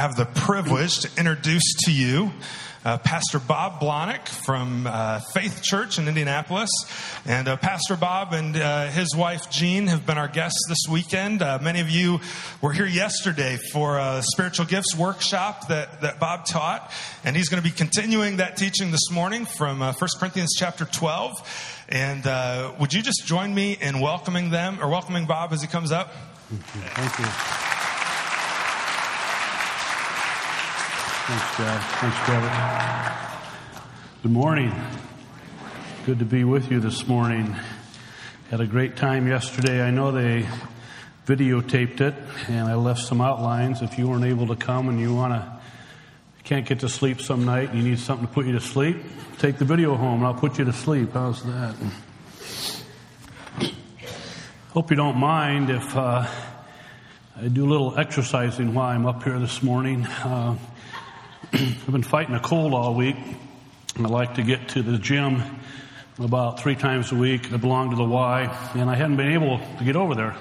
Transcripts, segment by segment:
have the privilege to introduce to you uh, Pastor Bob Blonick from uh, Faith Church in Indianapolis. And uh, Pastor Bob and uh, his wife Jean have been our guests this weekend. Uh, many of you were here yesterday for a spiritual gifts workshop that, that Bob taught. And he's going to be continuing that teaching this morning from uh, 1 Corinthians chapter 12. And would you just join me in welcoming them or welcoming Bob as he comes up? Thank you. Thanks, Dad. Thanks, Trevor. Good morning. Good to be with you this morning. Had a great time yesterday. I know they videotaped it, and I left some outlines. If you weren't able to come and you want to, can't get to sleep some night, you need something to put you to sleep, take the video home and I'll put you to sleep. How's that? Hope you don't mind if uh, I do a little exercising while I'm up here this morning. Uh, I've been fighting a cold all week. I like to get to the gym about three times a week. I belong to the Y, and I hadn't been able to get over there.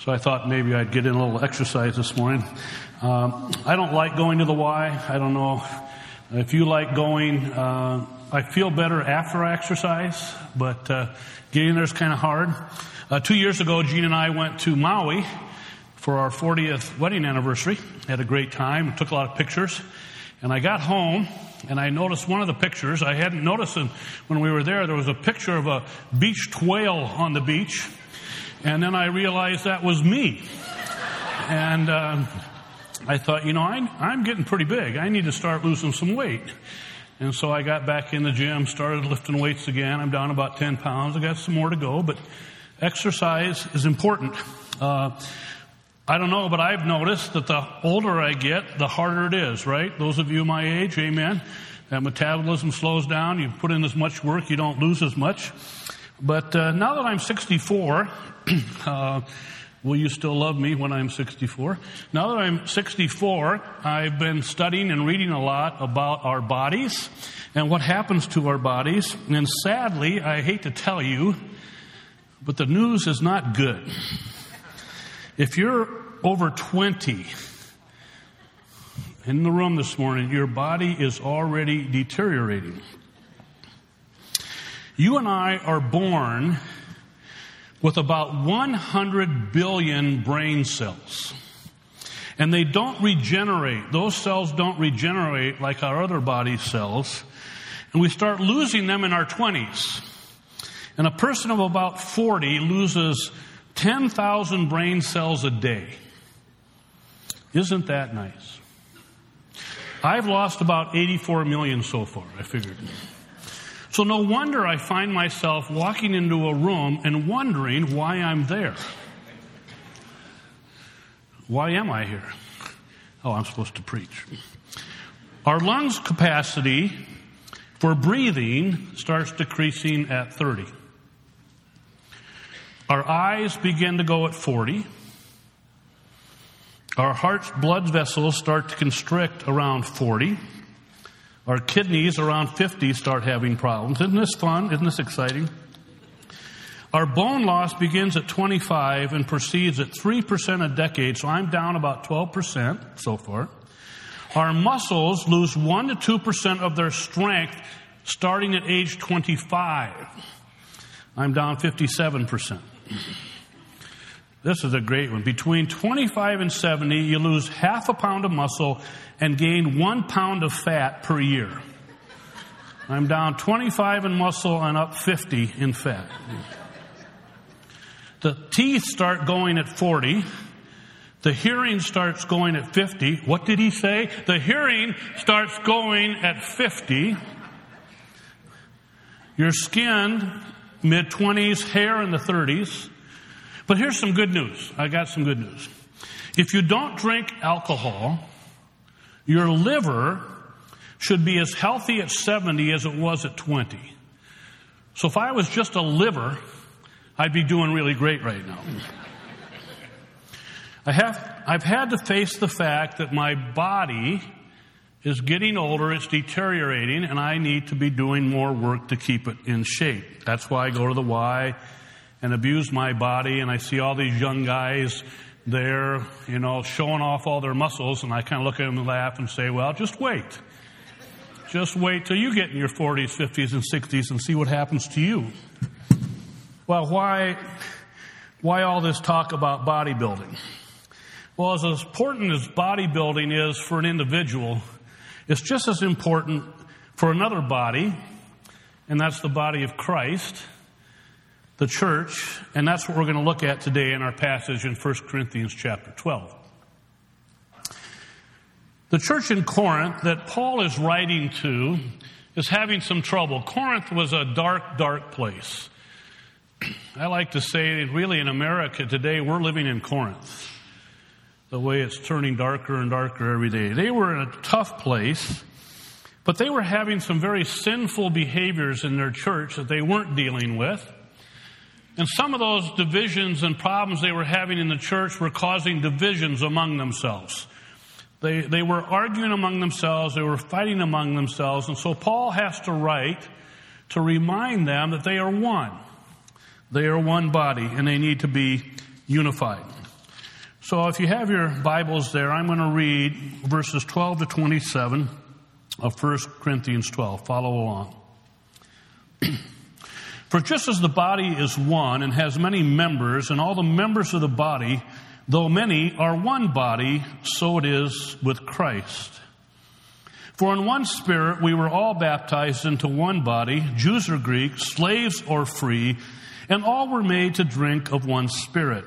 So I thought maybe I'd get in a little exercise this morning. Um, I don't like going to the Y. I don't know if you like going. Uh, I feel better after I exercise, but uh, getting there is kind of hard. Uh, two years ago, Gene and I went to Maui for our 40th wedding anniversary. Had a great time. Took a lot of pictures. And I got home and I noticed one of the pictures. I hadn't noticed them when we were there. There was a picture of a beached whale on the beach. And then I realized that was me. And uh, I thought, you know, I, I'm getting pretty big. I need to start losing some weight. And so I got back in the gym, started lifting weights again. I'm down about 10 pounds. I got some more to go, but exercise is important. Uh, I don't know, but I've noticed that the older I get, the harder it is, right? Those of you my age, amen. That metabolism slows down. You put in as much work, you don't lose as much. But uh, now that I'm 64, uh, will you still love me when I'm 64? Now that I'm 64, I've been studying and reading a lot about our bodies and what happens to our bodies. And sadly, I hate to tell you, but the news is not good. If you're over 20 in the room this morning, your body is already deteriorating. You and I are born with about 100 billion brain cells. And they don't regenerate. Those cells don't regenerate like our other body cells. And we start losing them in our 20s. And a person of about 40 loses 10,000 brain cells a day. Isn't that nice? I've lost about 84 million so far, I figured. So no wonder I find myself walking into a room and wondering why I'm there. Why am I here? Oh, I'm supposed to preach. Our lungs capacity for breathing starts decreasing at 30. Our eyes begin to go at 40. Our heart's blood vessels start to constrict around 40. Our kidneys around 50 start having problems. Isn't this fun? Isn't this exciting? Our bone loss begins at 25 and proceeds at 3% a decade, so I'm down about 12% so far. Our muscles lose 1 to 2% of their strength starting at age 25. I'm down 57%. This is a great one. Between 25 and 70, you lose half a pound of muscle and gain one pound of fat per year. I'm down 25 in muscle and up 50 in fat. The teeth start going at 40. The hearing starts going at 50. What did he say? The hearing starts going at 50. Your skin mid 20s, hair in the 30s. But here's some good news. I got some good news. If you don't drink alcohol, your liver should be as healthy at 70 as it was at 20. So if I was just a liver, I'd be doing really great right now. I have, I've had to face the fact that my body is getting older, it's deteriorating, and I need to be doing more work to keep it in shape. That's why I go to the Y and abuse my body, and I see all these young guys They're, you know, showing off all their muscles, and I kind of look at them and laugh and say, well, just wait. Just wait till you get in your 40s, 50s, and 60s and see what happens to you. Well, why, why all this talk about bodybuilding? Well, as important as bodybuilding is for an individual, it's just as important for another body, and that's the body of Christ the church, and that's what we're going to look at today in our passage in 1 Corinthians chapter 12. The church in Corinth that Paul is writing to is having some trouble. Corinth was a dark, dark place. I like to say, really, in America today, we're living in Corinth. The way it's turning darker and darker every day. They were in a tough place, but they were having some very sinful behaviors in their church that they weren't dealing with. And some of those divisions and problems they were having in the church were causing divisions among themselves. They, they were arguing among themselves, they were fighting among themselves, and so Paul has to write to remind them that they are one. They are one body and they need to be unified. So if you have your Bibles there, I'm going to read verses 12 to 27 of 1 Corinthians 12. Follow along. For just as the body is one and has many members, and all the members of the body, though many, are one body, so it is with Christ. For in one spirit we were all baptized into one body, Jews or Greeks, slaves or free, and all were made to drink of one spirit.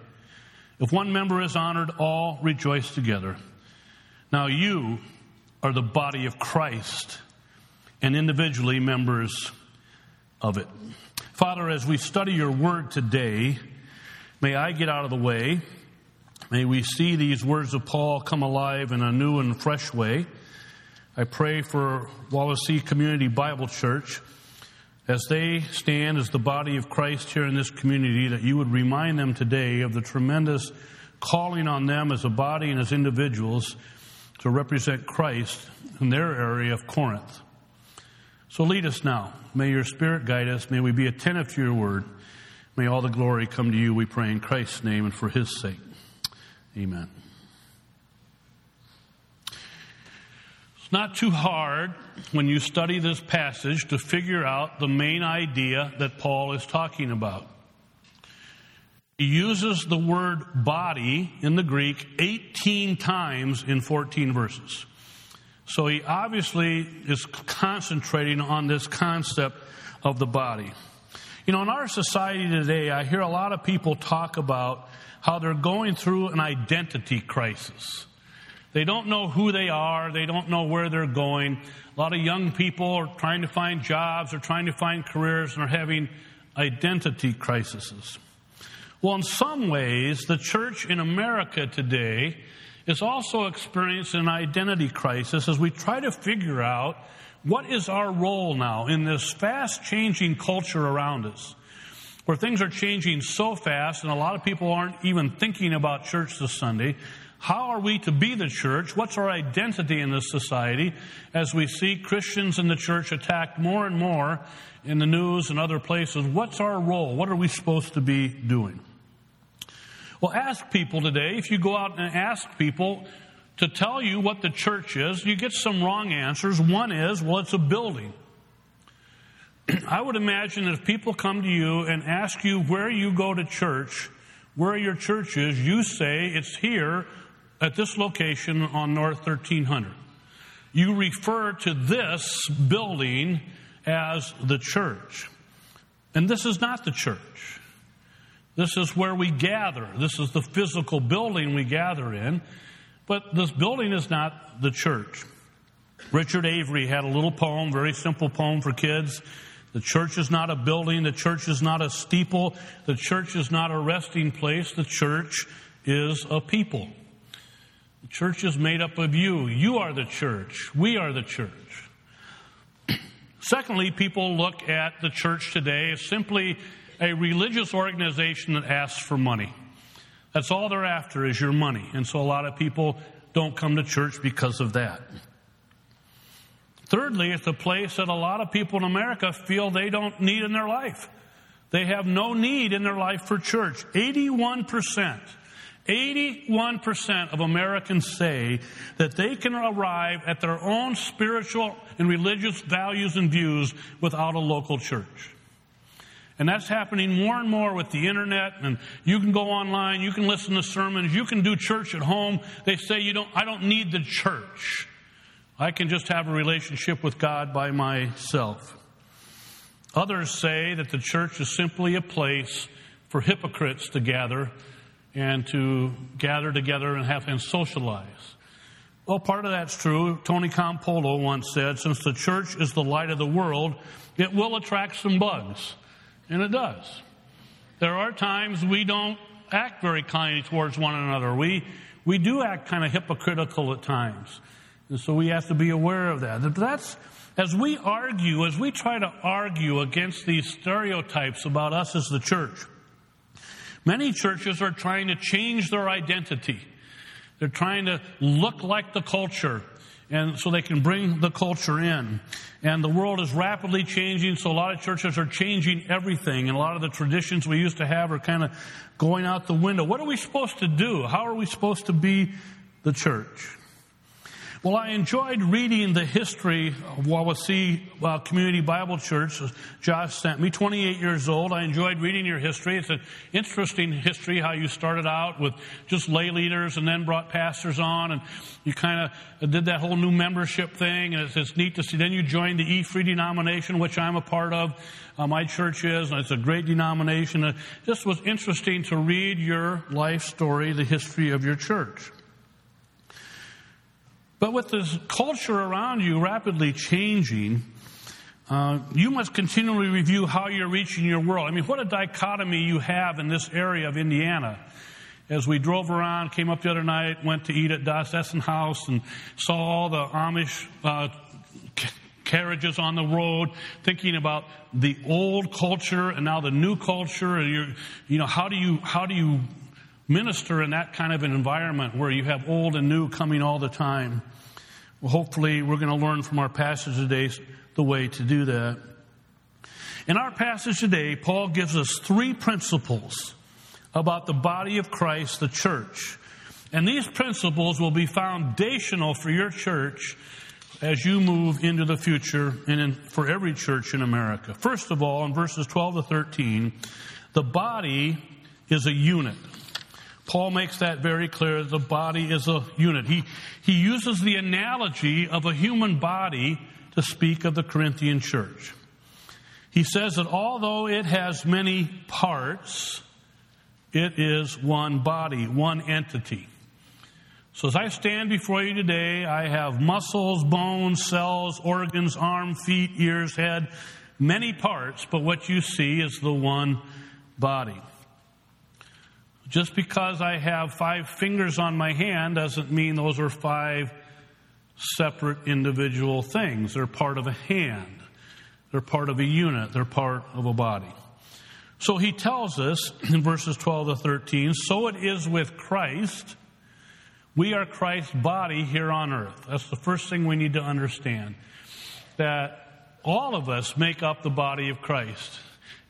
If one member is honored, all rejoice together. Now you are the body of Christ and individually members of it. Father, as we study your word today, may I get out of the way. May we see these words of Paul come alive in a new and fresh way. I pray for Wawasee Community Bible Church as they stand as the body of Christ here in this community, that you would remind them today of the tremendous calling on them as a body and as individuals to represent Christ in their area of Corinth. So lead us now. May your Spirit guide us. May we be attentive to your word. May all the glory come to you, we pray in Christ's name and for his sake. Amen. It's not too hard when you study this passage to figure out the main idea that Paul is talking about. He uses the word body in the Greek 18 times in 14 verses. So he obviously is concentrating on this concept of the body. You know, in our society today, I hear a lot of people talk about how they're going through an identity crisis. They don't know who they are, they don't know where they're going. A lot of young people are trying to find jobs or trying to find careers and are having identity crises. Well, in some ways, the church in America today is also experiencing an identity crisis as we try to figure out what is our role now in this fast changing culture around us where things are changing so fast and a lot of people aren't even thinking about church this Sunday. How are we to be the church? What's our identity in this society as we see Christians in the church attacked more and more in the news and other places? What's our role? What are we supposed to be doing? Well, ask people today. If you go out and ask people to tell you what the church is, you get some wrong answers. One is, well, it's a building. I would imagine that if people come to you and ask you where you go to church, where your church is, you say it's here at this location on North 1300. You refer to this building as the church. And this is not the church. This is where we gather. This is the physical building we gather in. But this building is not the church. Richard Avery had a little poem, very simple poem for kids. The church is not a building. The church is not a steeple. The church is not a resting place. The church is a people. The church is made up of you. You are the church. We are the church. Secondly, people look at the church today as simply a religious organization that asks for money. That's all they're after is your money. And so a lot of people don't come to church because of that. Thirdly, it's a place that a lot of people in America feel they don't need in their life. They have no need in their life for church. 81%. 81% of Americans say that they can arrive at their own spiritual and religious values and views without a local church. And that's happening more and more with the internet and you can go online, you can listen to sermons, you can do church at home. They say you don't, I don't need the church. I can just have a relationship with God by myself. Others say that the church is simply a place for hypocrites to gather and to gather together and have and socialize. Well, part of that's true. Tony Campolo once said, since the church is the light of the world, it will attract some bugs. And it does. There are times we don't act very kindly towards one another. We, we do act kind of hypocritical at times. And so we have to be aware of that. That's, as we argue, as we try to argue against these stereotypes about us as the church, many churches are trying to change their identity. They're trying to look like the culture and so they can bring the culture in. And the world is rapidly changing, so a lot of churches are changing everything, and a lot of the traditions we used to have are kind of going out the window. What are we supposed to do? How are we supposed to be the church? Well, I enjoyed reading the history of Wawasee uh, Community Bible Church. Josh sent me, 28 years old. I enjoyed reading your history. It's an interesting history how you started out with just lay leaders and then brought pastors on and you kind of did that whole new membership thing. And it's, it's, neat to see. Then you joined the E Free denomination, which I'm a part of. Uh, my church is, and it's a great denomination. Just was interesting to read your life story, the history of your church. But with this culture around you rapidly changing, uh, you must continually review how you're reaching your world. I mean, what a dichotomy you have in this area of Indiana. As we drove around, came up the other night, went to eat at Das Essenhaus, and saw all the Amish uh, carriages on the road, thinking about the old culture and now the new culture. And you're you know, how do you how do you minister in that kind of an environment where you have old and new coming all the time? Well, hopefully, we're going to learn from our passage today the way to do that. In our passage today, Paul gives us three principles about the body of Christ, the church. And these principles will be foundational for your church as you move into the future and in, for every church in America. First of all, in verses 12 to 13, the body is a unit. Paul makes that very clear. The body is a unit. He, he uses the analogy of a human body to speak of the Corinthian church. He says that although it has many parts, it is one body, one entity. So as I stand before you today, I have muscles, bones, cells, organs, arm, feet, ears, head, many parts, but what you see is the one body. Just because I have five fingers on my hand doesn't mean those are five separate individual things. They're part of a hand. They're part of a unit. They're part of a body. So he tells us in verses 12 to 13, so it is with Christ. We are Christ's body here on earth. That's the first thing we need to understand. That all of us make up the body of Christ.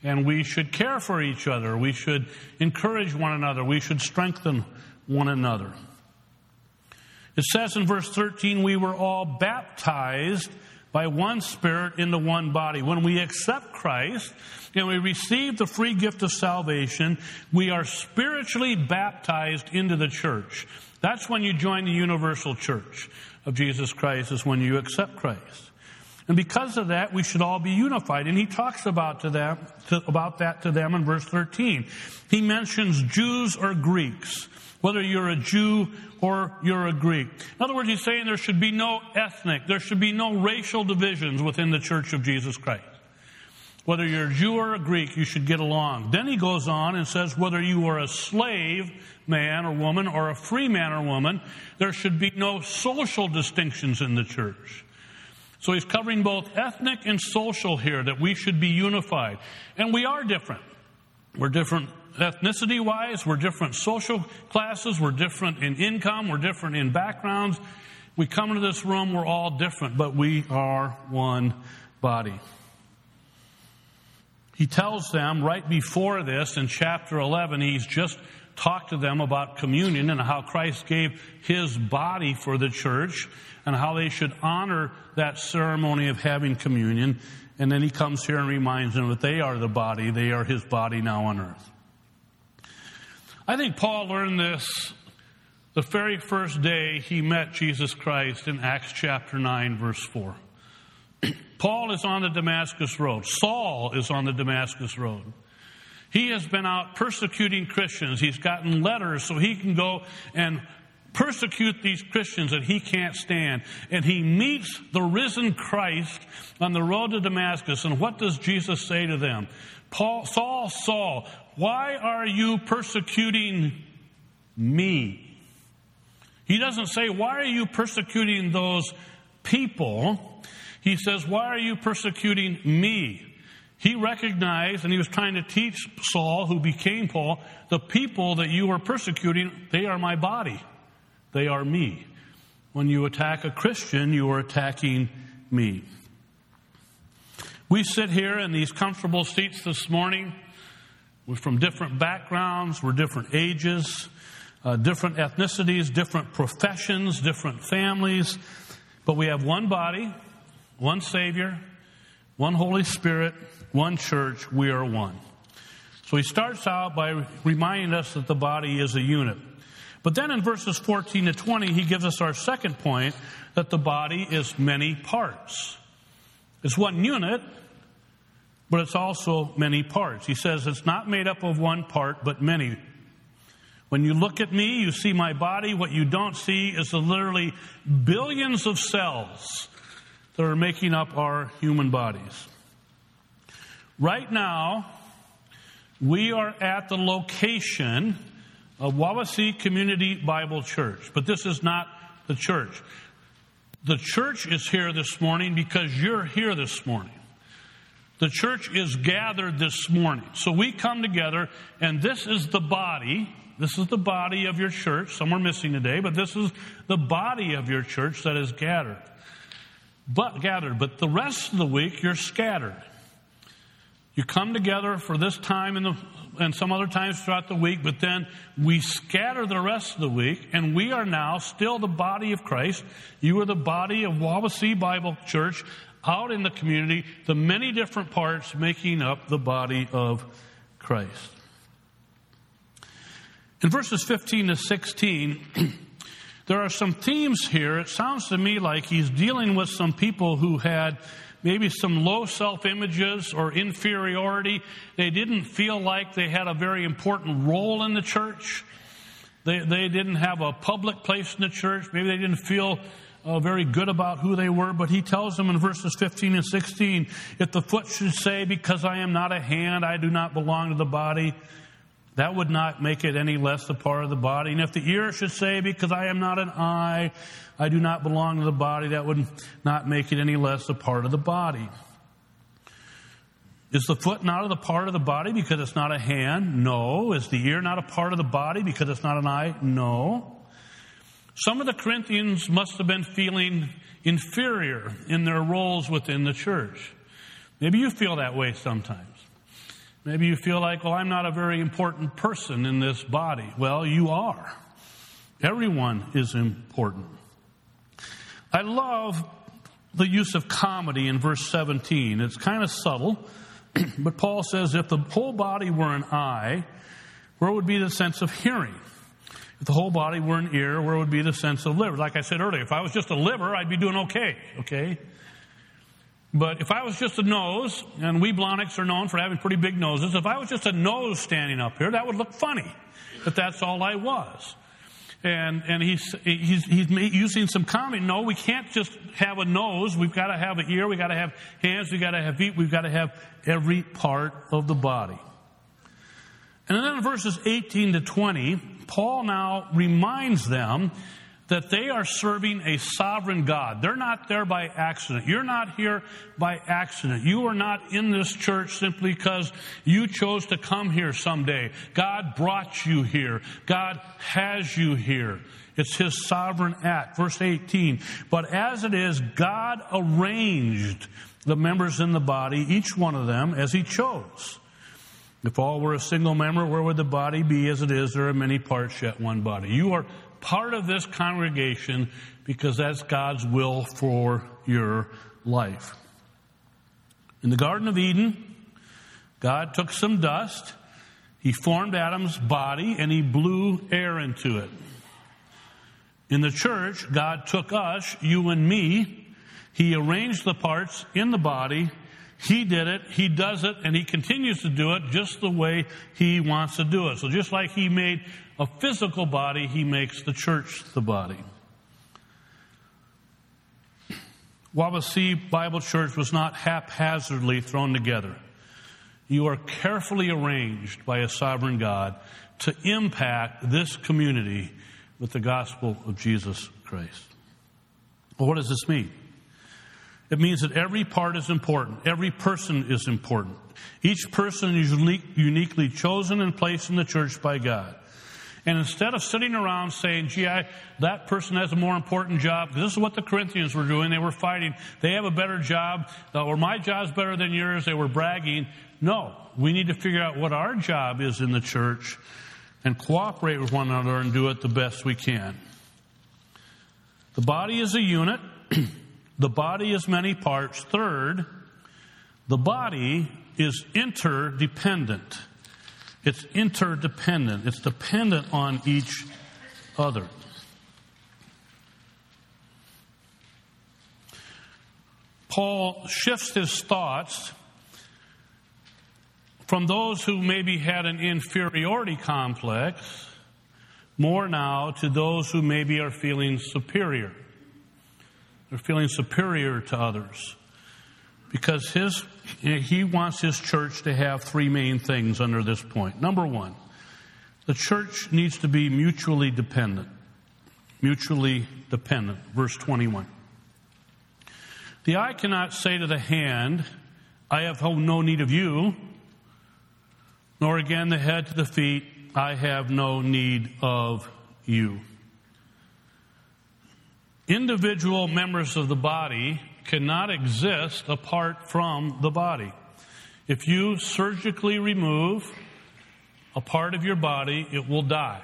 And we should care for each other. We should encourage one another. We should strengthen one another. It says in verse 13, we were all baptized by one Spirit into one body. When we accept Christ and we receive the free gift of salvation, we are spiritually baptized into the church. That's when you join the universal church of Jesus Christ, is when you accept Christ. And because of that, we should all be unified. And he talks about, to them, to, about that to them in verse 13. He mentions Jews or Greeks whether you're a Jew or you're a Greek. In other words, he's saying there should be no ethnic, there should be no racial divisions within the church of Jesus Christ. Whether you're a Jew or a Greek, you should get along. Then he goes on and says, whether you are a slave man or woman or a free man or woman, there should be no social distinctions in the church. So he's covering both ethnic and social here, that we should be unified. And we are different. We're different ethnicity wise, we're different social classes, we're different in income, we're different in backgrounds. We come into this room, we're all different, but we are one body. He tells them right before this in chapter 11, he's just talked to them about communion and how Christ gave his body for the church and how they should honor that ceremony of having communion. And then he comes here and reminds them that they are the body, they are his body now on earth. I think Paul learned this the very first day he met Jesus Christ in Acts chapter 9, verse 4. Paul is on the Damascus Road. Saul is on the Damascus Road. He has been out persecuting Christians. He's gotten letters so he can go and persecute these Christians that he can't stand. And he meets the risen Christ on the road to Damascus. And what does Jesus say to them? Paul, Saul, Saul, why are you persecuting me? He doesn't say, Why are you persecuting those people? He says, Why are you persecuting me? He recognized, and he was trying to teach Saul, who became Paul, the people that you are persecuting, they are my body. They are me. When you attack a Christian, you are attacking me. We sit here in these comfortable seats this morning. We're from different backgrounds, we're different ages, uh, different ethnicities, different professions, different families, but we have one body, one Savior, one Holy Spirit, one church. We are one. So he starts out by reminding us that the body is a unit. But then in verses 14 to 20, he gives us our second point that the body is many parts. It's one unit, but it's also many parts. He says it's not made up of one part, but many. When you look at me, you see my body. What you don't see is the literally billions of cells that are making up our human bodies. Right now, we are at the location of Wawasee Community Bible Church, but this is not the church. The church is here this morning because you're here this morning. The church is gathered this morning. So we come together, and this is the body. This is the body of your church. Some are missing today, but this is the body of your church that is gathered. But gathered, but the rest of the week you're scattered. You come together for this time in the, and some other times throughout the week, but then we scatter the rest of the week, and we are now still the body of Christ. You are the body of Wawasee Bible Church out in the community, the many different parts making up the body of Christ. In verses 15 to 16, there are some themes here. It sounds to me like he's dealing with some people who had maybe some low self images or inferiority. They didn't feel like they had a very important role in the church. They, they didn't have a public place in the church. Maybe they didn't feel uh, very good about who they were, but he tells them in verses 15 and 16 if the foot should say, Because I am not a hand, I do not belong to the body, that would not make it any less a part of the body. And if the ear should say, Because I am not an eye, I do not belong to the body, that would not make it any less a part of the body. Is the foot not a part of the body because it's not a hand? No. Is the ear not a part of the body because it's not an eye? No. Some of the Corinthians must have been feeling inferior in their roles within the church. Maybe you feel that way sometimes. Maybe you feel like, well, I'm not a very important person in this body. Well, you are. Everyone is important. I love the use of comedy in verse 17. It's kind of subtle, but Paul says if the whole body were an eye, where would be the sense of hearing? If the whole body were an ear, where would be the sense of liver? Like I said earlier, if I was just a liver, I'd be doing okay, okay? But if I was just a nose, and we Blahniks are known for having pretty big noses, if I was just a nose standing up here, that would look funny. But that's all I was. And, and he's, he's, he's using some comment. No, we can't just have a nose. We've got to have an ear. We've got to have hands. We've got to have feet. We've got to have every part of the body. And then in verses 18 to 20, Paul now reminds them that they are serving a sovereign God. They're not there by accident. You're not here by accident. You are not in this church simply because you chose to come here someday. God brought you here. God has you here. It's His sovereign act. Verse 18. But as it is, God arranged the members in the body, each one of them, as He chose. If all were a single member, where would the body be as it is? There are many parts, yet one body. You are part of this congregation because that's God's will for your life. In the Garden of Eden, God took some dust, He formed Adam's body, and He blew air into it. In the church, God took us, you and me, He arranged the parts in the body, he did it, He does it, and He continues to do it just the way He wants to do it. So just like He made a physical body, He makes the church the body. Wawasee Bible Church was not haphazardly thrown together. You are carefully arranged by a sovereign God to impact this community with the gospel of Jesus Christ. Well, what does this mean? It means that every part is important. Every person is important. Each person is unique, uniquely chosen and placed in the church by God. And instead of sitting around saying, gee, I, that person has a more important job, because this is what the Corinthians were doing. They were fighting. They have a better job, uh, or my job's better than yours. They were bragging. No, we need to figure out what our job is in the church and cooperate with one another and do it the best we can. The body is a unit. The body is many parts. Third, the body is interdependent. It's interdependent. It's dependent on each other. Paul shifts his thoughts from those who maybe had an inferiority complex more now to those who maybe are feeling superior. They're feeling superior to others. Because his, he wants his church to have three main things under this point. Number one, the church needs to be mutually dependent. Mutually dependent. Verse 21. The eye cannot say to the hand, I have no need of you, nor again the head to the feet, I have no need of you. Individual members of the body cannot exist apart from the body. If you surgically remove a part of your body, it will die.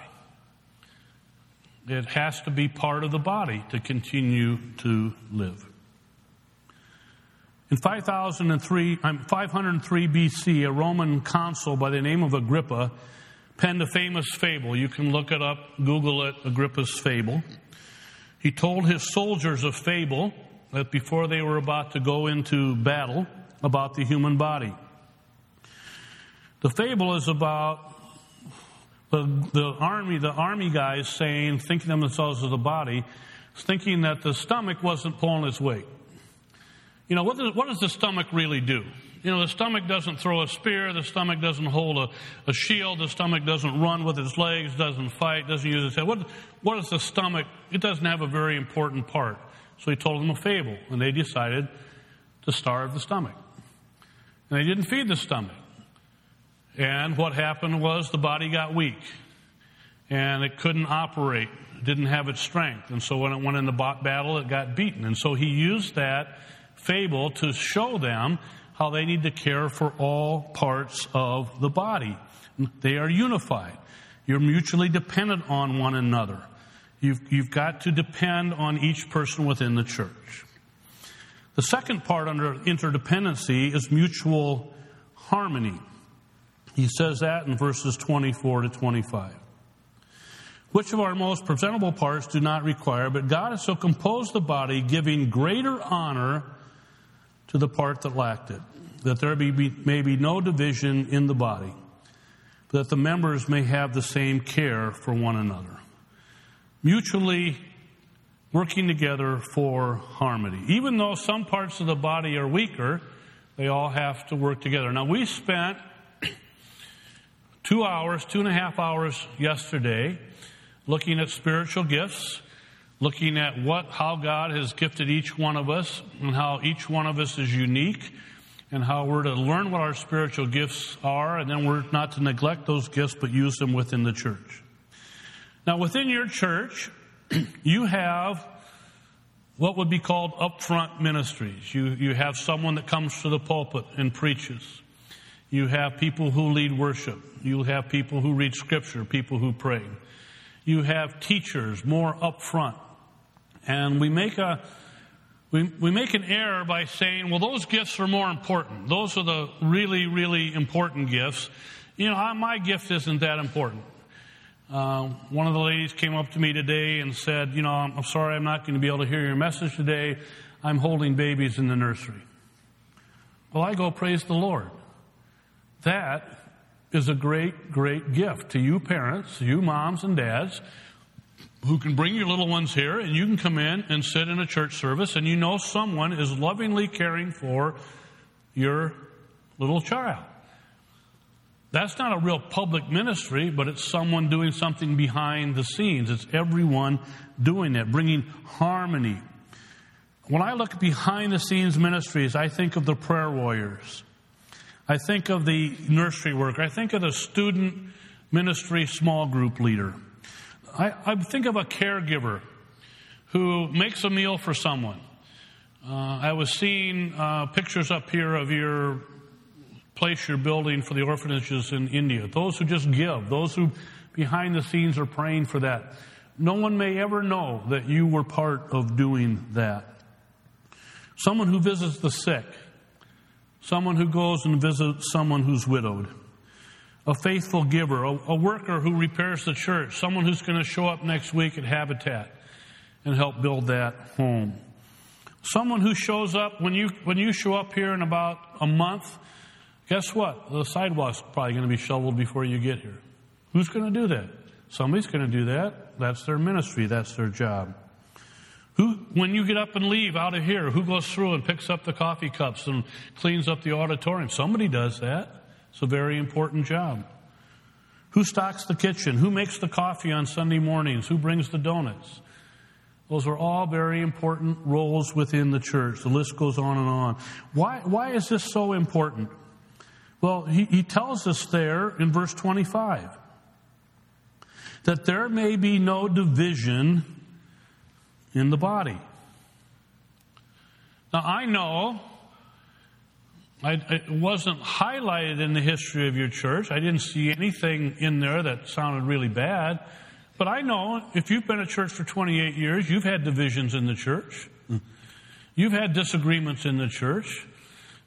It has to be part of the body to continue to live. In 5003, 503 BC, a Roman consul by the name of Agrippa penned a famous fable. You can look it up, Google it, Agrippa's fable. He told his soldiers a fable that before they were about to go into battle about the human body. The fable is about the, the army, the army guys saying, thinking of themselves as a body, thinking that the stomach wasn't pulling its weight. You know, what does, what does the stomach really do? You know, the stomach doesn't throw a spear, the stomach doesn't hold a, a shield, the stomach doesn't run with its legs, doesn't fight, doesn't use its head. What, what is the stomach? It doesn't have a very important part. So he told them a fable, and they decided to starve the stomach. And they didn't feed the stomach. And what happened was the body got weak, and it couldn't operate didn't have its strength. And so when it went into battle, it got beaten. And so he used that fable to show them how they need to care for all parts of the body. They are unified. You're mutually dependent on one another. You've, you've got to depend on each person within the church. The second part under interdependency is mutual harmony. He says that in verses 24 to 25. Which of our most presentable parts do not require, but God has so composed the body, giving greater honor to the part that lacked it, that there be, may be no division in the body, that the members may have the same care for one another. Mutually working together for harmony. Even though some parts of the body are weaker, they all have to work together. Now, we spent two hours, two and a half hours yesterday looking at spiritual gifts, looking at what, how God has gifted each one of us and how each one of us is unique and how we're to learn what our spiritual gifts are and then we're not to neglect those gifts but use them within the church. Now within your church, you have what would be called upfront ministries. You, you have someone that comes to the pulpit and preaches. You have people who lead worship. You have people who read scripture, people who pray. You have teachers more upfront. And we make a, we, we make an error by saying, well, those gifts are more important. Those are the really, really important gifts. You know, my gift isn't that important. Uh, one of the ladies came up to me today and said, You know, I'm, I'm sorry I'm not going to be able to hear your message today. I'm holding babies in the nursery. Well, I go, Praise the Lord. That is a great, great gift to you parents, you moms and dads, who can bring your little ones here and you can come in and sit in a church service and you know someone is lovingly caring for your little child. That's not a real public ministry, but it's someone doing something behind the scenes. It's everyone doing it, bringing harmony. When I look behind the scenes ministries, I think of the prayer warriors. I think of the nursery worker. I think of the student ministry small group leader. I, I think of a caregiver who makes a meal for someone. Uh, I was seeing uh, pictures up here of your place you're building for the orphanages in India. Those who just give, those who behind the scenes are praying for that. No one may ever know that you were part of doing that. Someone who visits the sick, someone who goes and visits someone who's widowed, a faithful giver, a, a worker who repairs the church, someone who's going to show up next week at Habitat and help build that home. Someone who shows up when you, when you show up here in about a month Guess what? The sidewalk's probably going to be shoveled before you get here. Who's going to do that? Somebody's going to do that. That's their ministry. That's their job. Who, when you get up and leave out of here, who goes through and picks up the coffee cups and cleans up the auditorium? Somebody does that. It's a very important job. Who stocks the kitchen? Who makes the coffee on Sunday mornings? Who brings the donuts? Those are all very important roles within the church. The list goes on and on. Why, why is this so important? Well, he, he tells us there in verse 25 that there may be no division in the body. Now, I know I, it wasn't highlighted in the history of your church. I didn't see anything in there that sounded really bad. But I know if you've been a church for 28 years, you've had divisions in the church. You've had disagreements in the church.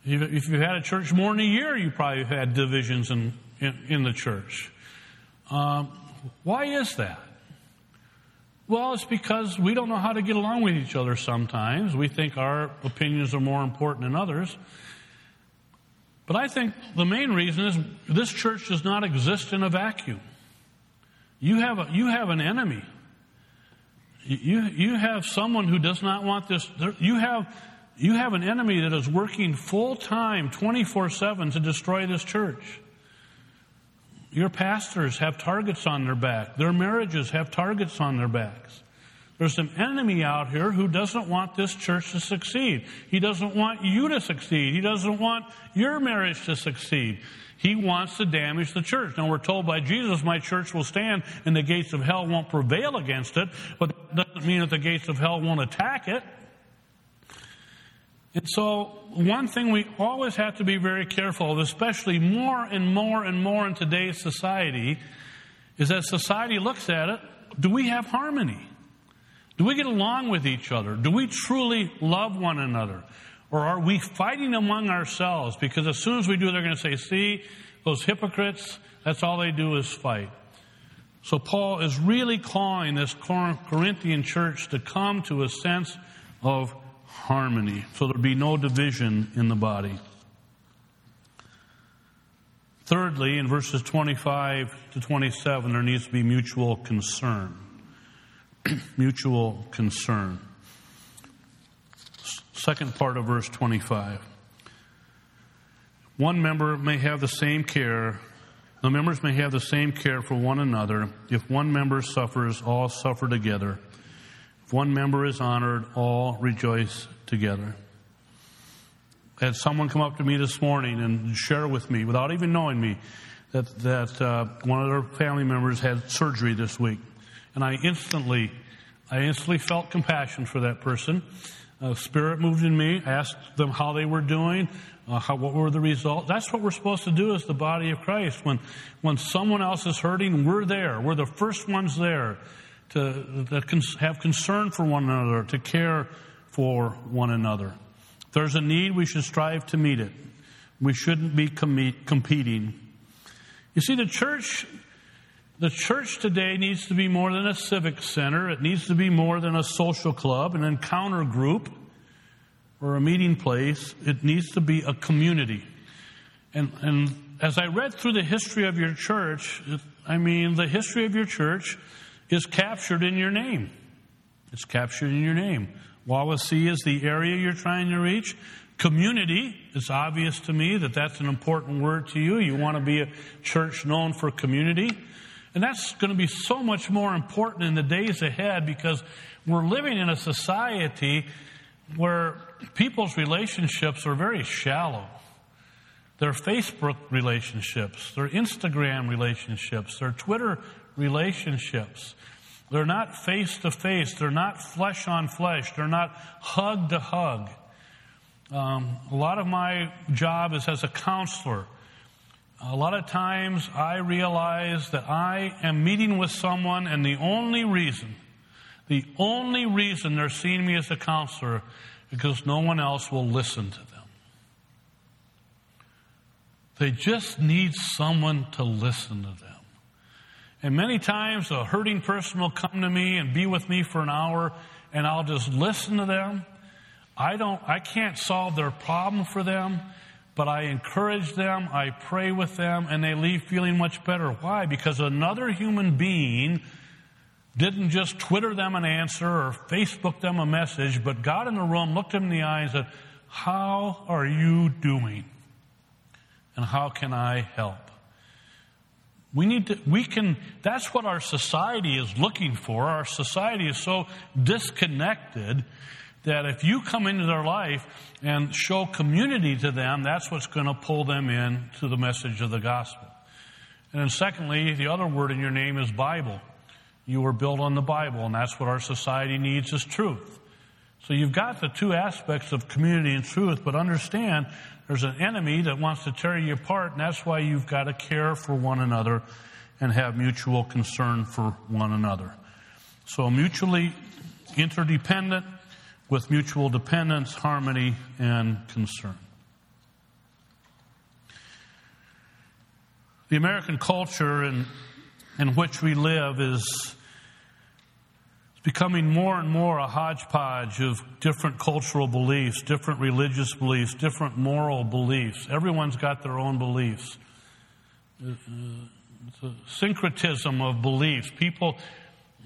If you've had a church more than a year, you probably have had divisions in, in, in the church. Um, why is that? Well, it's because we don't know how to get along with each other sometimes. We think our opinions are more important than others. But I think the main reason is this church does not exist in a vacuum. You have, a, you have an enemy. You, you have someone who does not want this. You have you have an enemy that is working full time, 24 7 to destroy this church. Your pastors have targets on their back. Their marriages have targets on their backs. There's an enemy out here who doesn't want this church to succeed. He doesn't want you to succeed. He doesn't want your marriage to succeed. He wants to damage the church. Now we're told by Jesus, my church will stand and the gates of hell won't prevail against it, but that doesn't mean that the gates of hell won't attack it. And so, one thing we always have to be very careful of, especially more and more and more in today's society, is that society looks at it do we have harmony? Do we get along with each other? Do we truly love one another? Or are we fighting among ourselves? Because as soon as we do, they're going to say, see, those hypocrites, that's all they do is fight. So Paul is really calling this Corinthian church to come to a sense of harmony, so there'll be no division in the body. Thirdly, in verses 25 to 27, there needs to be mutual concern. mutual concern. Second part of verse 25. One member may have the same care, the members may have the same care for one another. If one member suffers, all suffer together. If one member is honored, all rejoice together. I had someone come up to me this morning and share with me, without even knowing me, that, that uh, one of their family members had surgery this week. And I instantly I instantly felt compassion for that person. Spirit moved in me, asked them how they were doing, uh, how, what were the results. That's what we're supposed to do as the body of Christ. When, when someone else is hurting, we're there. We're the first ones there to, to have concern for one another, to care for one another. If there's a need, we should strive to meet it. We shouldn't be com- competing. You see, the church the church today needs to be more than a civic center. It needs to be more than a social club, an encounter group, or a meeting place. It needs to be a community. And, and as I read through the history of your church, I mean, the history of your church is captured in your name. It's captured in your name. Wawasee is the area you're trying to reach. Community, it's obvious to me that that's an important word to you. You want to be a church known for community. And that's going to be so much more important in the days ahead because we're living in a society where people's relationships are very shallow. Their Facebook relationships, their Instagram relationships, their Twitter relationships. They're not face to face. They're not flesh on flesh. They're not hug to hug. Um, a lot of my job is as a counselor. A lot of times I realize that I am meeting with someone and the only reason, the only reason they're seeing me as a counselor because no one else will listen to them. They just need someone to listen to them. And many times a hurting person will come to me and be with me for an hour and I'll just listen to them. I don't, I can't solve their problem for them but I encourage them, I pray with them, and they leave feeling much better. Why? Because another human being didn't just Twitter them an answer or Facebook them a message, but got in the room, looked them in the eye, and said, How are you doing? And how can I help? We need to, we can, that's what our society is looking for. Our society is so disconnected that if you come into their life and show community to them, that's what's going to pull them in to the message of the gospel. And then secondly, the other word in your name is Bible. You were built on the Bible, and that's what our society needs is truth. So you've got the two aspects of community and truth, but understand there's an enemy that wants to tear you apart, and that's why you've got to care for one another and have mutual concern for one another. So mutually interdependent, with mutual dependence, harmony, and concern. The American culture in, in which we live is becoming more and more a hodgepodge of different cultural beliefs, different religious beliefs, different moral beliefs. Everyone's got their own beliefs. It's a syncretism of beliefs. People,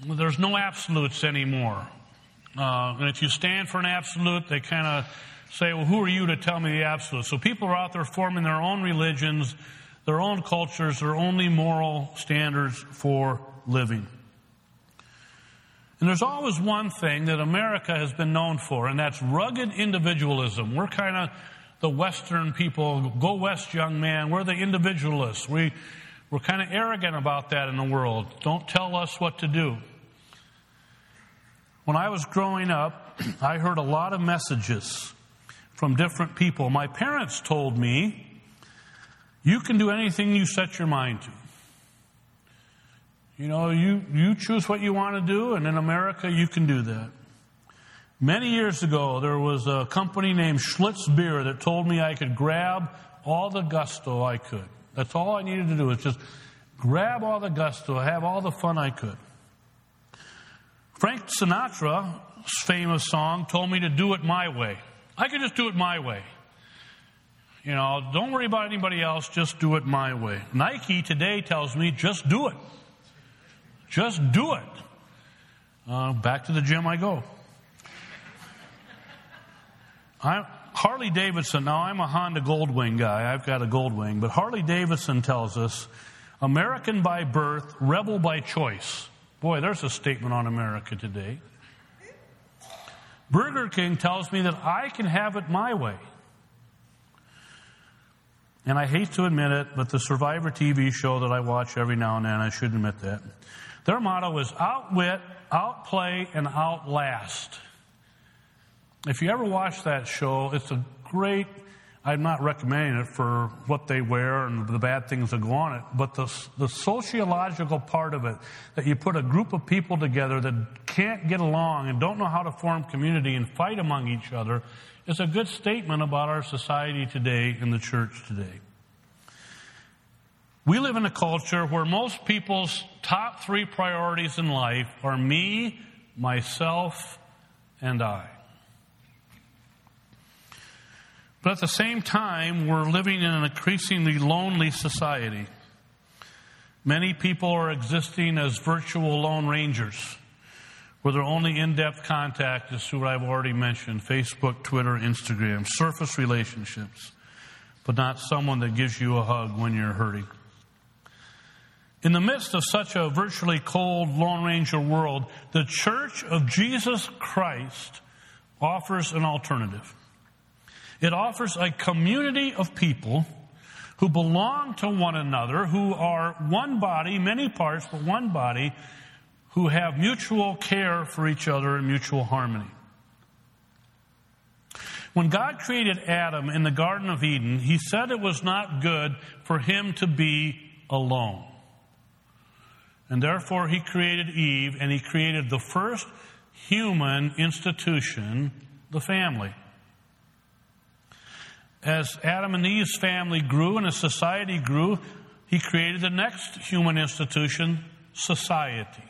there's no absolutes anymore. Uh, and if you stand for an absolute, they kind of say, well, who are you to tell me the absolute? So people are out there forming their own religions, their own cultures, their only moral standards for living. And there's always one thing that America has been known for, and that's rugged individualism. We're kind of the Western people. Go West, young man. We're the individualists. We, we're kind of arrogant about that in the world. Don't tell us what to do. When I was growing up, I heard a lot of messages from different people. My parents told me, you can do anything you set your mind to. You know, you, you choose what you want to do, and in America, you can do that. Many years ago, there was a company named Schlitz Beer that told me I could grab all the gusto I could. That's all I needed to do was just grab all the gusto, have all the fun I could. Frank Sinatra's famous song told me to do it my way. I could just do it my way. You know, don't worry about anybody else, just do it my way. Nike today tells me just do it. Just do it. Uh, back to the gym I go. I, Harley Davidson, now I'm a Honda Goldwing guy. I've got a Goldwing, but Harley Davidson tells us American by birth, rebel by choice. Boy, there's a statement on America today. Burger King tells me that I can have it my way. And I hate to admit it, but the Survivor TV show that I watch every now and then, I should admit that, their motto is outwit, outplay, and outlast. If you ever watch that show, it's a great I'm not recommending it for what they wear and the bad things that go on it, but the, the sociological part of it, that you put a group of people together that can't get along and don't know how to form community and fight among each other, is a good statement about our society today and the church today. We live in a culture where most people's top three priorities in life are me, myself, and I. But at the same time, we're living in an increasingly lonely society. Many people are existing as virtual lone rangers, where their only in depth contact is through what I've already mentioned Facebook, Twitter, Instagram, surface relationships, but not someone that gives you a hug when you're hurting. In the midst of such a virtually cold Lone Ranger world, the Church of Jesus Christ offers an alternative. It offers a community of people who belong to one another, who are one body, many parts, but one body, who have mutual care for each other and mutual harmony. When God created Adam in the Garden of Eden, he said it was not good for him to be alone. And therefore, he created Eve and he created the first human institution, the family as Adam and Eve's family grew and as society grew, he created the next human institution, society.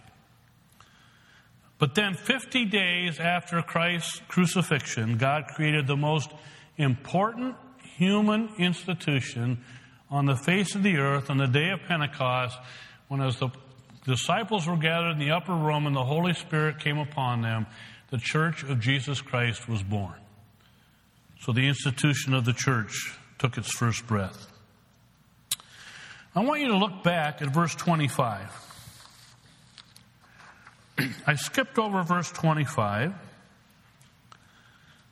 But then, 50 days after Christ's crucifixion, God created the most important human institution on the face of the earth on the day of Pentecost, when as the disciples were gathered in the upper room and the Holy Spirit came upon them, the church of Jesus Christ was born. So the institution of the church took its first breath. I want you to look back at verse 25. I skipped over verse 25.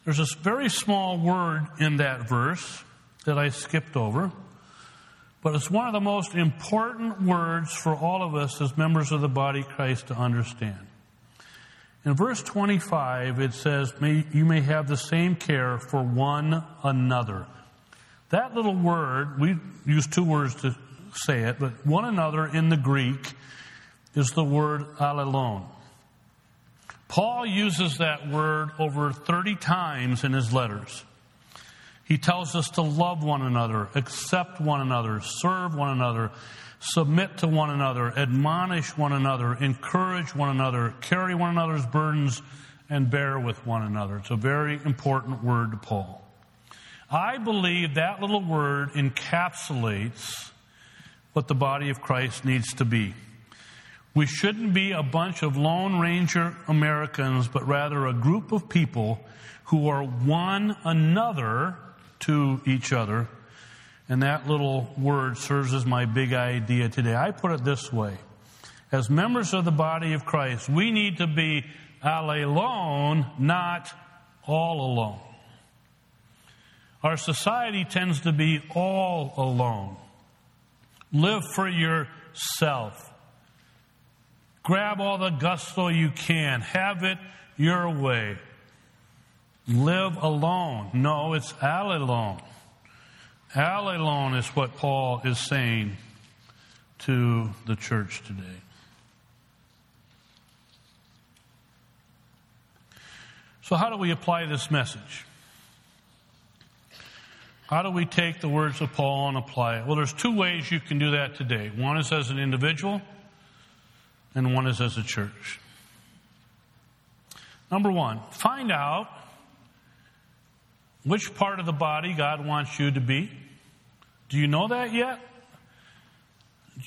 There's a very small word in that verse that I skipped over, but it's one of the most important words for all of us as members of the body of Christ to understand. In verse 25, it says, may, You may have the same care for one another. That little word, we use two words to say it, but one another in the Greek is the word allelon. Paul uses that word over 30 times in his letters. He tells us to love one another, accept one another, serve one another, submit to one another, admonish one another, encourage one another, carry one another's burdens, and bear with one another. It's a very important word to Paul. I believe that little word encapsulates what the body of Christ needs to be. We shouldn't be a bunch of Lone Ranger Americans, but rather a group of people who are one another to each other and that little word serves as my big idea today. I put it this way As members of the body of Christ, we need to be allelon, not all alone. Our society tends to be all alone. Live for yourself. Grab all the gusto you can. Have it your way. Live alone. No, it's allelon. All alone is what Paul is saying to the church today. So, how do we apply this message? How do we take the words of Paul and apply it? Well, there's two ways you can do that today. One is as an individual, and one is as a church. Number one, find out which part of the body God wants you to be. Do you know that yet?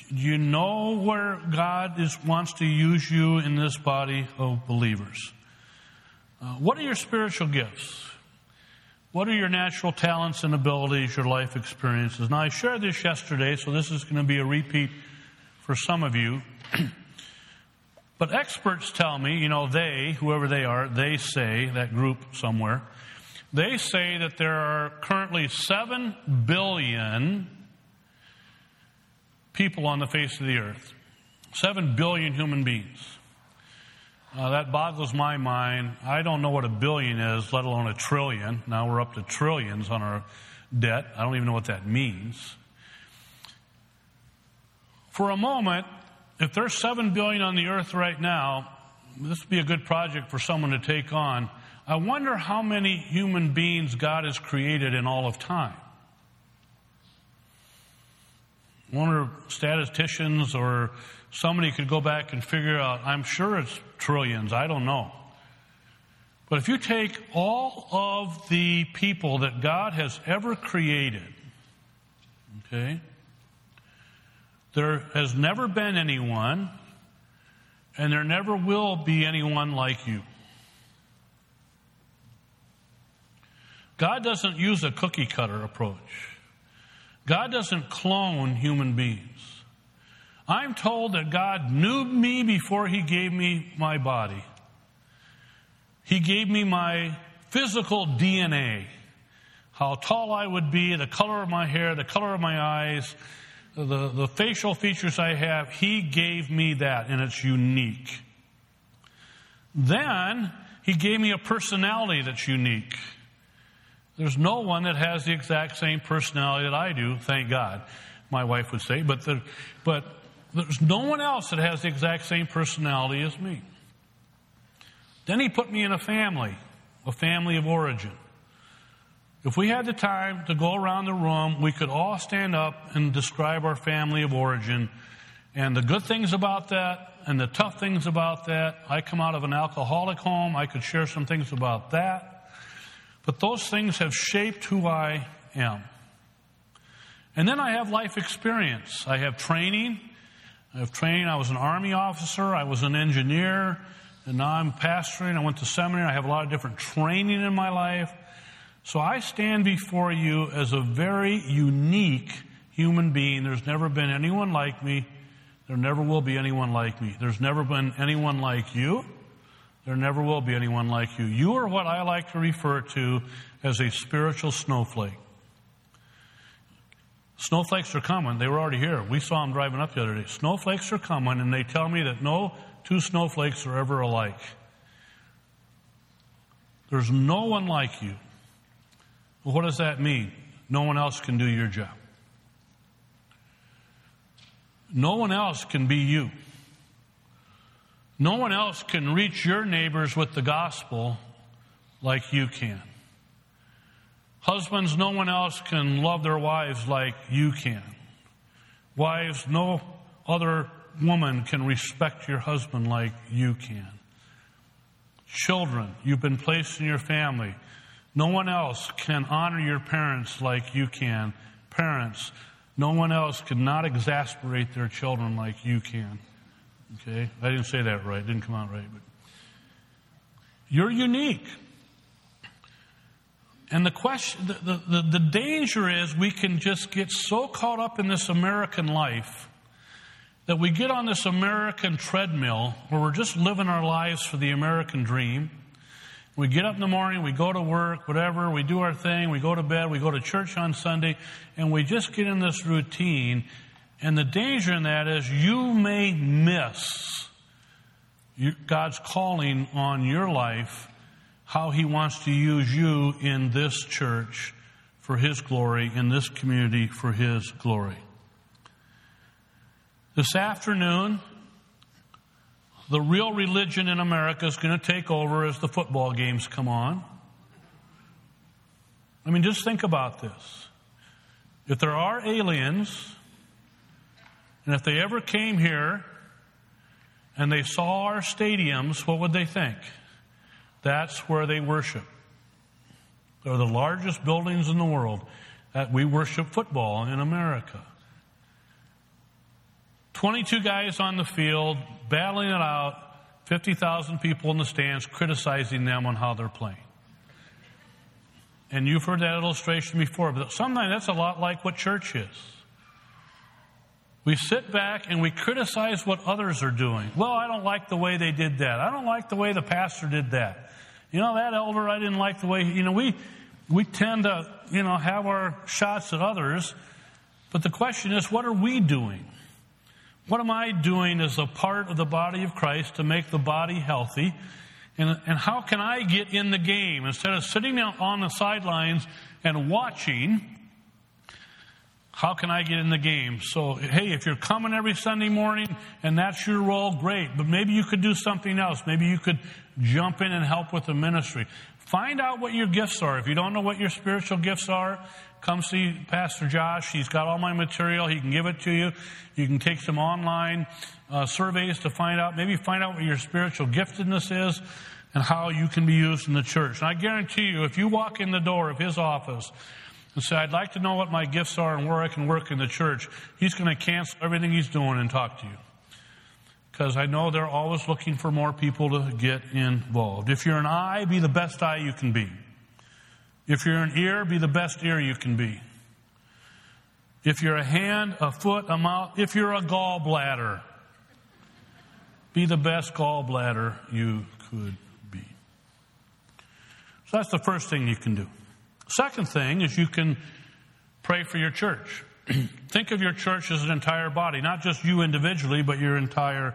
Do you know where God is, wants to use you in this body of believers? Uh, what are your spiritual gifts? What are your natural talents and abilities, your life experiences? Now, I shared this yesterday, so this is going to be a repeat for some of you. but experts tell me, you know, they, whoever they are, they say, that group somewhere, they say that there are currently 7 billion people on the face of the earth. 7 billion human beings. Uh, that boggles my mind. I don't know what a billion is, let alone a trillion. Now we're up to trillions on our debt. I don't even know what that means. For a moment, if there's 7 billion on the earth right now, this would be a good project for someone to take on. I wonder how many human beings God has created in all of time. I wonder statisticians or somebody could go back and figure out, I'm sure it's trillions, I don't know. But if you take all of the people that God has ever created, okay, there has never been anyone, and there never will be anyone like you. God doesn't use a cookie cutter approach. God doesn't clone human beings. I'm told that God knew me before He gave me my body. He gave me my physical DNA, how tall I would be, the color of my hair, the color of my eyes, the, the facial features I have. He gave me that, and it's unique. Then He gave me a personality that's unique. There's no one that has the exact same personality that I do, thank God, my wife would say. But, the, but there's no one else that has the exact same personality as me. Then he put me in a family, a family of origin. If we had the time to go around the room, we could all stand up and describe our family of origin and the good things about that and the tough things about that. I come out of an alcoholic home. I could share some things about that. But those things have shaped who I am. And then I have life experience. I have training. I have training. I was an army officer. I was an engineer. And now I'm pastoring. I went to seminary. I have a lot of different training in my life. So I stand before you as a very unique human being. There's never been anyone like me. There never will be anyone like me. There's never been anyone like you. There never will be anyone like you. You are what I like to refer to as a spiritual snowflake. Snowflakes are coming. They were already here. We saw them driving up the other day. Snowflakes are coming, and they tell me that no two snowflakes are ever alike. There's no one like you. Well, what does that mean? No one else can do your job. No one else can be you. No one else can reach your neighbors with the gospel like you can. Husbands, no one else can love their wives like you can. Wives, no other woman can respect your husband like you can. Children, you've been placed in your family. No one else can honor your parents like you can. Parents, no one else cannot exasperate their children like you can. Okay? I didn't say that right. It didn't come out right. But you're unique. And the question, the, the, the danger is we can just get so caught up in this American life that we get on this American treadmill where we're just living our lives for the American dream. We get up in the morning, we go to work, whatever, we do our thing, we go to bed, we go to church on Sunday, and we just get in this routine. And the danger in that is you may miss God's calling on your life, how He wants to use you in this church for His glory, in this community for His glory. This afternoon, the real religion in America is going to take over as the football games come on. I mean, just think about this. If there are aliens, and if they ever came here and they saw our stadiums, what would they think? That's where they worship. They're the largest buildings in the world that we worship football in America. 22 guys on the field, battling it out, 50,000 people in the stands criticizing them on how they're playing. And you've heard that illustration before, but sometimes that's a lot like what church is. We sit back and we criticize what others are doing. Well, I don't like the way they did that. I don't like the way the pastor did that. You know, that elder, I didn't like the way, you know, we, we tend to, you know, have our shots at others. But the question is, what are we doing? What am I doing as a part of the body of Christ to make the body healthy? And, and how can I get in the game instead of sitting on the sidelines and watching? How can I get in the game? So, hey, if you're coming every Sunday morning and that's your role, great. But maybe you could do something else. Maybe you could jump in and help with the ministry. Find out what your gifts are. If you don't know what your spiritual gifts are, come see Pastor Josh. He's got all my material. He can give it to you. You can take some online uh, surveys to find out, maybe find out what your spiritual giftedness is and how you can be used in the church. And I guarantee you, if you walk in the door of his office and say, I'd like to know what my gifts are and where I can work in the church, he's going to cancel everything he's doing and talk to you because I know they're always looking for more people to get involved. If you're an eye, be the best eye you can be. If you're an ear, be the best ear you can be. If you're a hand, a foot, a mouth, if you're a gallbladder, be the best gallbladder you could be. So that's the first thing you can do. Second thing is you can pray for your church. Think of your church as an entire body, not just you individually, but your entire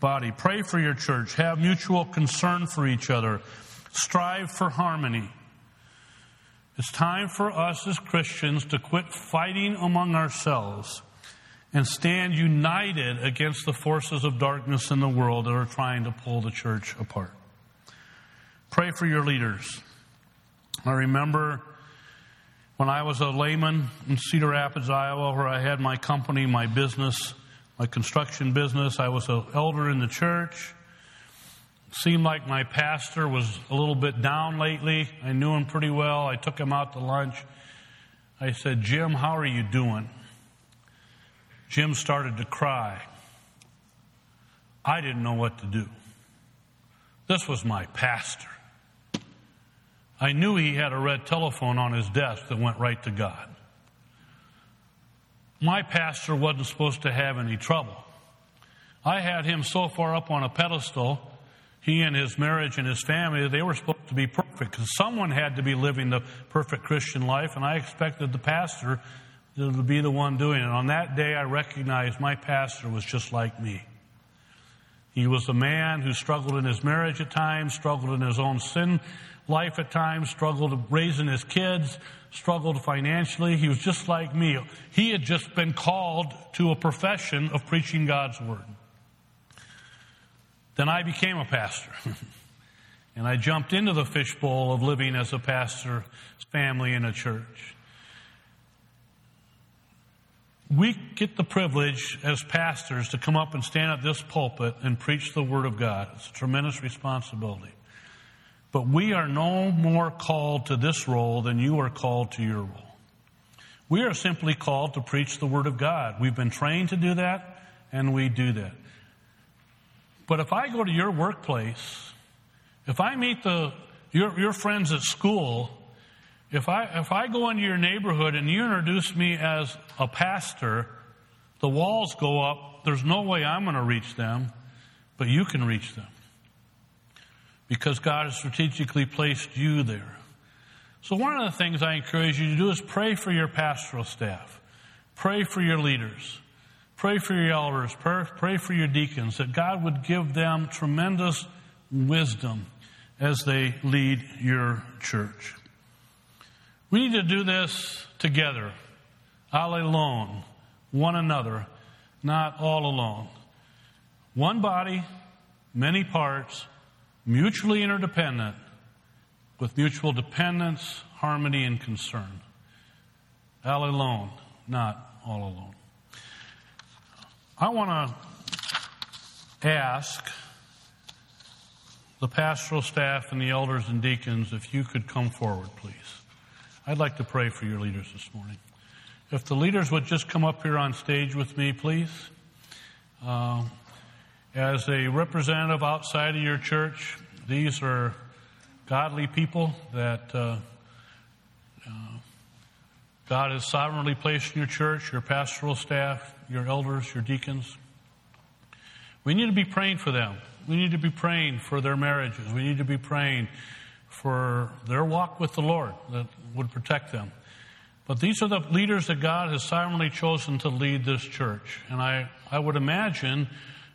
body. Pray for your church. Have mutual concern for each other. Strive for harmony. It's time for us as Christians to quit fighting among ourselves and stand united against the forces of darkness in the world that are trying to pull the church apart. Pray for your leaders. I remember when I was a layman in Cedar Rapids, Iowa, where I had my company, my business, my construction business, I was an elder in the church. Seemed like my pastor was a little bit down lately. I knew him pretty well. I took him out to lunch. I said, Jim, how are you doing? Jim started to cry. I didn't know what to do. This was my pastor. I knew he had a red telephone on his desk that went right to God. My pastor wasn't supposed to have any trouble. I had him so far up on a pedestal, he and his marriage and his family, they were supposed to be perfect because someone had to be living the perfect Christian life, and I expected the pastor to be the one doing it. On that day, I recognized my pastor was just like me. He was a man who struggled in his marriage at times, struggled in his own sin life at times, struggled raising his kids, struggled financially. He was just like me. He had just been called to a profession of preaching God's word. Then I became a pastor. and I jumped into the fishbowl of living as a pastor's family in a church. We get the privilege as pastors to come up and stand at this pulpit and preach the Word of God. It's a tremendous responsibility. But we are no more called to this role than you are called to your role. We are simply called to preach the Word of God. We've been trained to do that, and we do that. But if I go to your workplace, if I meet the, your, your friends at school, if I, if I go into your neighborhood and you introduce me as a pastor, The walls go up. There's no way I'm going to reach them, but you can reach them because God has strategically placed you there. So, one of the things I encourage you to do is pray for your pastoral staff, pray for your leaders, pray for your elders, pray for your deacons, that God would give them tremendous wisdom as they lead your church. We need to do this together, allelon, one another, not all alone. One body, many parts, mutually interdependent, with mutual dependence, harmony, and concern. Allelon, not all alone. I want to ask the pastoral staff and the elders and deacons if you could come forward, please. I'd like to pray for your leaders this morning. If the leaders would just come up here on stage with me, please. Uh, as a representative outside of your church, these are godly people that uh, uh, God has sovereignly placed in your church, your pastoral staff, your elders, your deacons. We need to be praying for them. We need to be praying for their marriages. We need to be praying for their walk with the Lord that would protect them. But these are the leaders that God has sovereignly chosen to lead this church. And I, I would imagine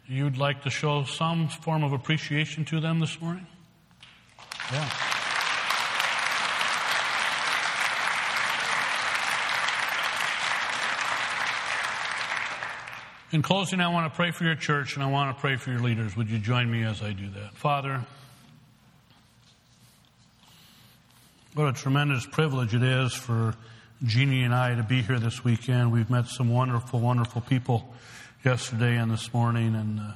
you'd like to show some form of appreciation to them this morning. Yeah. In closing, I want to pray for your church and I want to pray for your leaders. Would you join me as I do that? Father, what a tremendous privilege it is for Jeannie and I to be here this weekend. We've met some wonderful, wonderful people yesterday and this morning, and uh,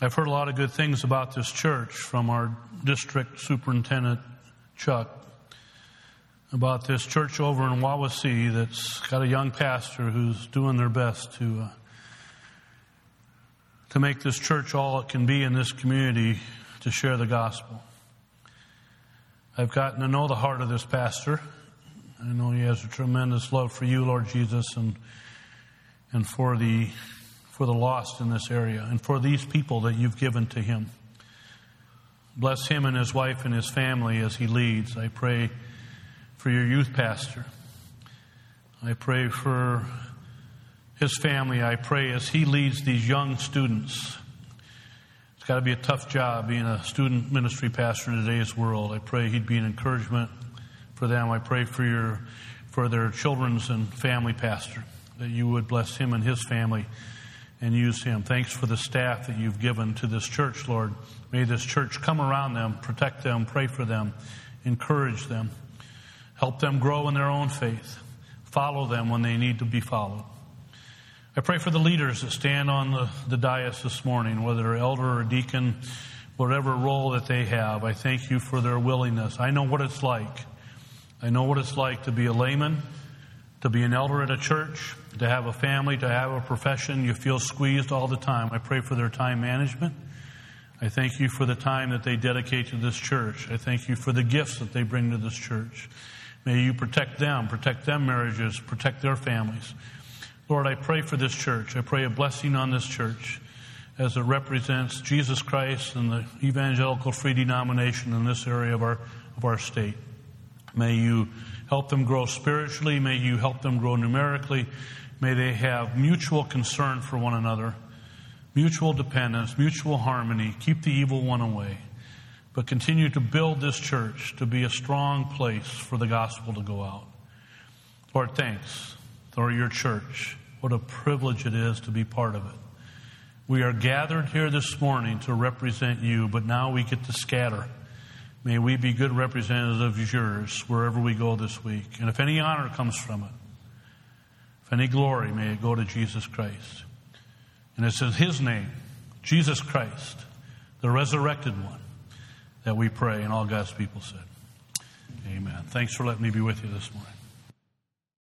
I've heard a lot of good things about this church from our district superintendent, Chuck, about this church over in Wawasee that's got a young pastor who's doing their best to uh, to make this church all it can be in this community to share the gospel. I've gotten to know the heart of this pastor. I know he has a tremendous love for you, Lord Jesus, and and for the for the lost in this area and for these people that you've given to him. Bless him and his wife and his family as he leads. I pray for your youth pastor. I pray for his family. I pray as he leads these young students. It's got to be a tough job being a student ministry pastor in today's world. I pray he'd be an encouragement for them. I pray for your for their children's and family pastor that you would bless him and his family and use him. Thanks for the staff that you've given to this church, Lord. May this church come around them, protect them, pray for them, encourage them, help them grow in their own faith, follow them when they need to be followed. I pray for the leaders that stand on the, the dais this morning, whether they're elder or deacon, whatever role that they have. I thank you for their willingness. I know what it's like. I know what it's like to be a layman, to be an elder at a church, to have a family, to have a profession. You feel squeezed all the time. I pray for their time management. I thank you for the time that they dedicate to this church. I thank you for the gifts that they bring to this church. May you protect them, protect their marriages, protect their families. Lord, I pray for this church. I pray a blessing on this church as it represents Jesus Christ and the evangelical free denomination in this area of our, of our state. May you help them grow spiritually. May you help them grow numerically. May they have mutual concern for one another, mutual dependence, mutual harmony. Keep the evil one away. But continue to build this church to be a strong place for the gospel to go out. Lord, thanks for your church. What a privilege it is to be part of it. We are gathered here this morning to represent you, but now we get to scatter. May we be good representatives of yours wherever we go this week. And if any honor comes from it, if any glory, may it go to Jesus Christ. And it's in His name, Jesus Christ, the resurrected one, that we pray. And all God's people said, Amen. Thanks for letting me be with you this morning.